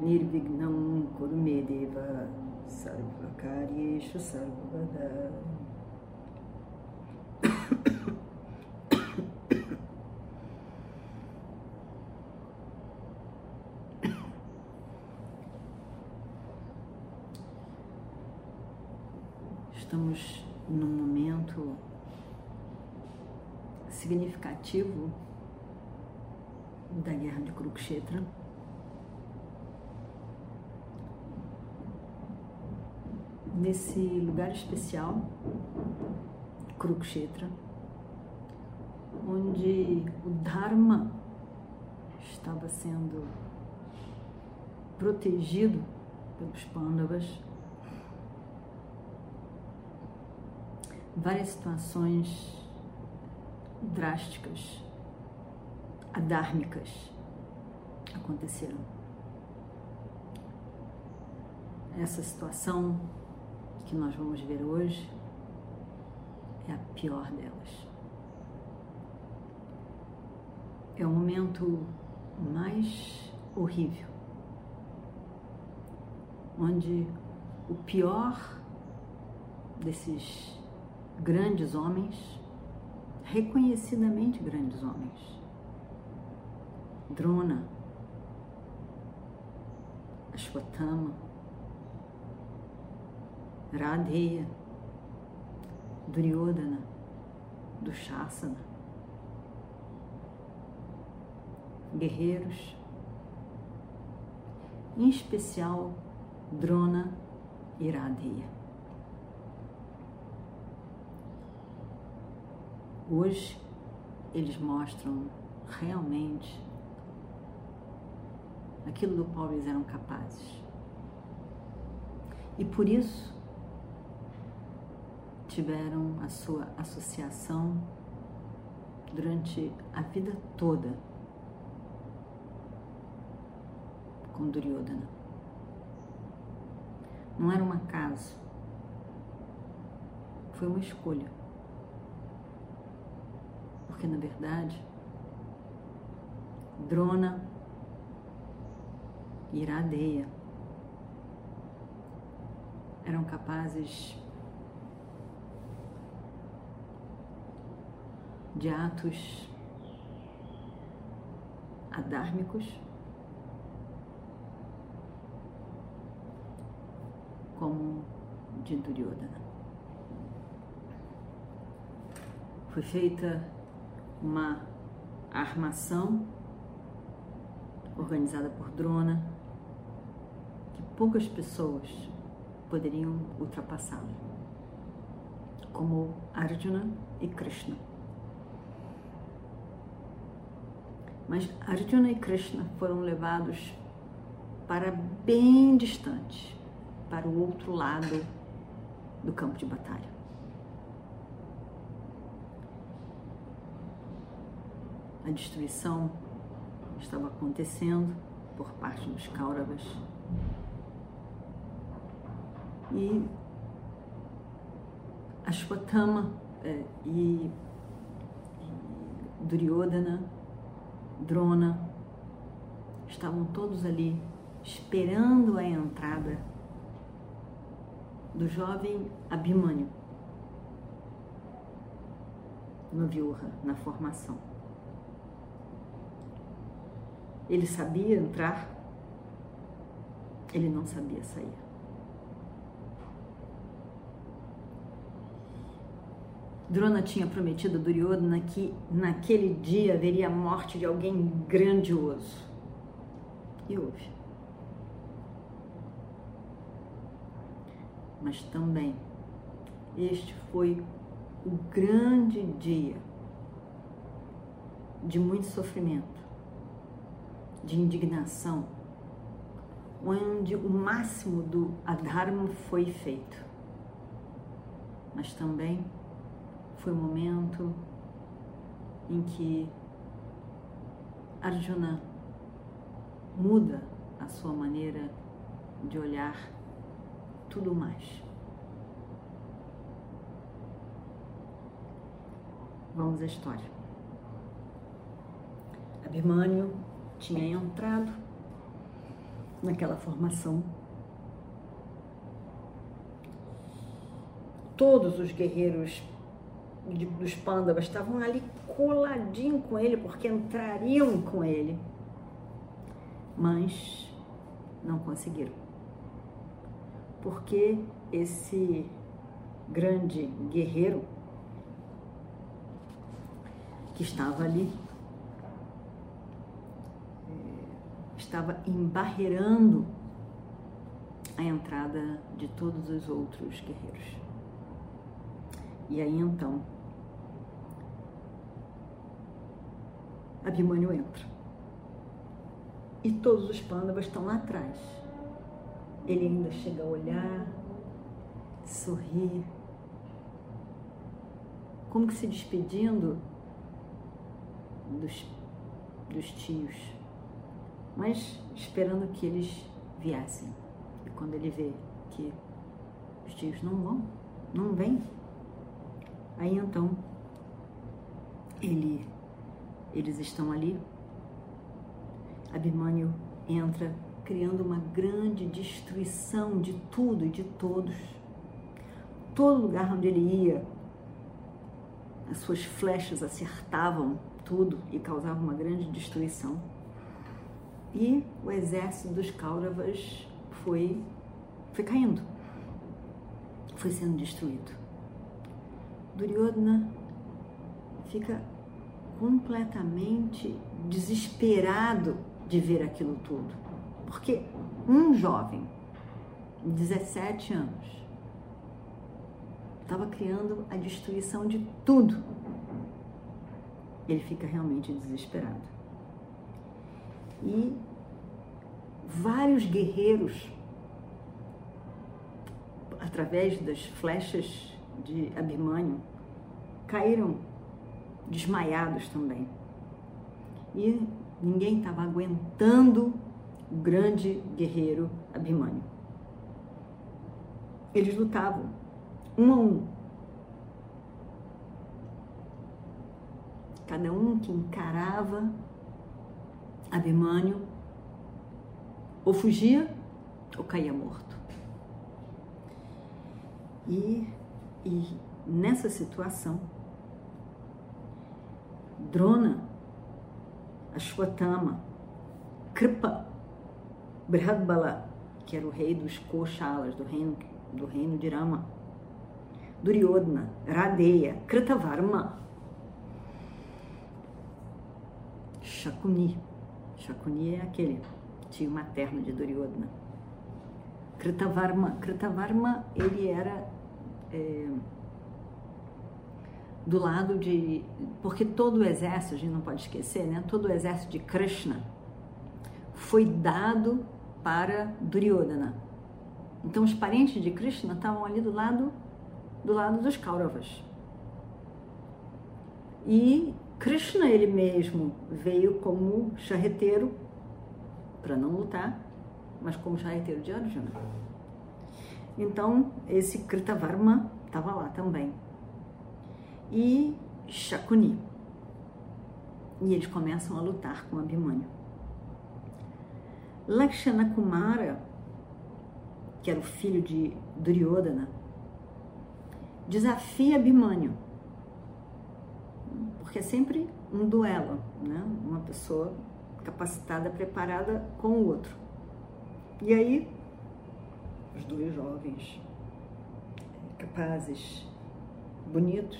Nirvignam Kurumedeva Sarvakaryeshu Sarvada Estamos num momento significativo da guerra de Kurukshetra. Nesse lugar especial, Kurukshetra, onde o Dharma estava sendo protegido pelos Pandavas, várias situações drásticas, adármicas aconteceram. Essa situação que nós vamos ver hoje é a pior delas. É o momento mais horrível, onde o pior desses grandes homens, reconhecidamente grandes homens. Drona, Ashwatthama, Radheya, Duryodhana, Dushasana, guerreiros, em especial Drona e Radheya. Hoje eles mostram realmente aquilo do qual eles eram capazes. E por isso tiveram a sua associação durante a vida toda com Duryodhana. Não era um acaso, foi uma escolha porque na verdade Drona e Iradeia eram capazes de atos adármicos como de Duryodhana. Foi feita uma armação organizada por Drona que poucas pessoas poderiam ultrapassá-lo, como Arjuna e Krishna. Mas Arjuna e Krishna foram levados para bem distante, para o outro lado do campo de batalha. a destruição estava acontecendo por parte dos Kauravas. E Ashwatthama é, e, e Duryodhana, Drona, estavam todos ali esperando a entrada do jovem Abhimanyu no Vyuha, na formação. Ele sabia entrar, ele não sabia sair. Drona tinha prometido a Duryodhana que naquele dia haveria a morte de alguém grandioso. E houve. Mas também este foi o grande dia de muito sofrimento de indignação onde o máximo do adharma foi feito. Mas também foi o momento em que Arjuna muda a sua maneira de olhar tudo mais. Vamos à história. Abhimanyu tinha entrado naquela formação. Todos os guerreiros dos Pandavas estavam ali coladinho com ele, porque entrariam com ele, mas não conseguiram. Porque esse grande guerreiro que estava ali estava embarreirando a entrada de todos os outros guerreiros. E aí então, Abhimanyu entra. E todos os pândavas estão lá atrás. Ele ainda chega a olhar, sorrir, como que se despedindo dos, dos tios mas esperando que eles viessem. E quando ele vê que os tios não vão, não vêm, aí então ele, eles estão ali, Abimânio entra criando uma grande destruição de tudo e de todos. Todo lugar onde ele ia, as suas flechas acertavam tudo e causavam uma grande destruição e o exército dos Kauravas foi, foi caindo, foi sendo destruído. Duryodhana fica completamente desesperado de ver aquilo tudo, porque um jovem, 17 anos, estava criando a destruição de tudo. Ele fica realmente desesperado. E vários guerreiros, através das flechas de Abhimanyu, caíram desmaiados também. E ninguém estava aguentando o grande guerreiro Abhimanyu. Eles lutavam um a um. Cada um que encarava Abhimanyu ou fugia ou caía morto. E, e nessa situação, Drona, Ashwatthama, Kripa, Brihadbala, que era o rei dos Koshalas, do reino, do reino de Rama, Duryodhana, Radeya, Kritavarma, Shakuni. Shakuni é aquele tio materno de Duryodhana. Kritavarma, Kritavarma ele era é, do lado de. Porque todo o exército, a gente não pode esquecer, né? Todo o exército de Krishna foi dado para Duryodhana. Então os parentes de Krishna estavam ali do lado do lado dos Kauravas. E Krishna ele mesmo veio como charreteiro para não lutar, mas como charreteiro de Arjuna. Então, esse Kritavarma estava lá também. E Shakuni. E eles começam a lutar com Abhimanyu. Lakshana Kumara, que era o filho de Duryodhana, desafia Abhimanyu. Porque é sempre um duelo, né? Uma pessoa capacitada, preparada com o outro. E aí, os dois jovens, capazes, bonitos,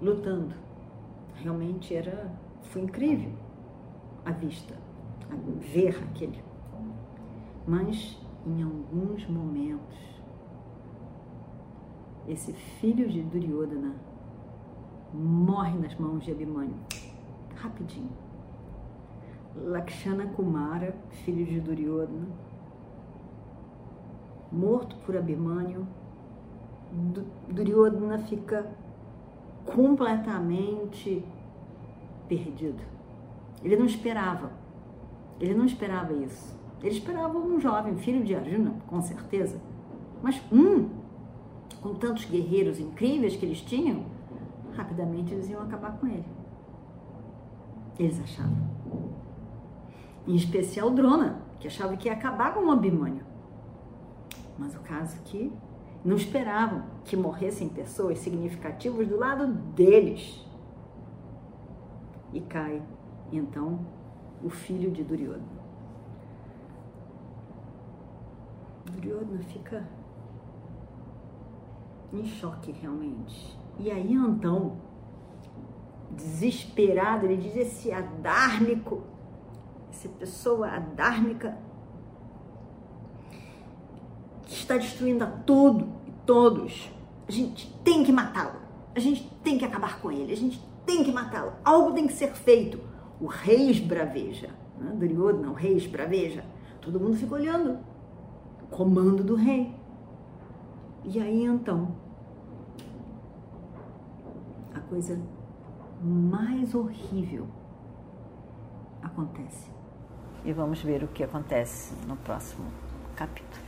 lutando. Realmente era, foi incrível a vista, a ver aquele. Mas em alguns momentos, esse filho de Duryodhana morre nas mãos de Abhimanyu, rapidinho Lakshana Kumara, filho de Duryodhana, morto por Abhimanyu, Duryodhana fica completamente perdido. Ele não esperava. Ele não esperava isso. Ele esperava um jovem, filho de Arjuna, com certeza. Mas um, com tantos guerreiros incríveis que eles tinham, rapidamente eles iam acabar com ele. Eles achavam. Em especial Drona, que achava que ia acabar com o Abhimanyu. Mas o caso é que não esperavam que morressem pessoas significativas do lado deles. E cai, então, o filho de Duryodhana. Duryodhana fica em choque realmente. E aí então, desesperado, ele diz: esse adármico, essa pessoa adármica que está destruindo a tudo e todos. A gente tem que matá-lo. A gente tem que acabar com ele. A gente tem que matá-lo. Algo tem que ser feito. O rei esbraveja. Né? Duryodhana, o rei esbraveja. Todo mundo fica olhando. Comando do rei. E aí então, a coisa mais horrível acontece. E vamos ver o que acontece no próximo capítulo.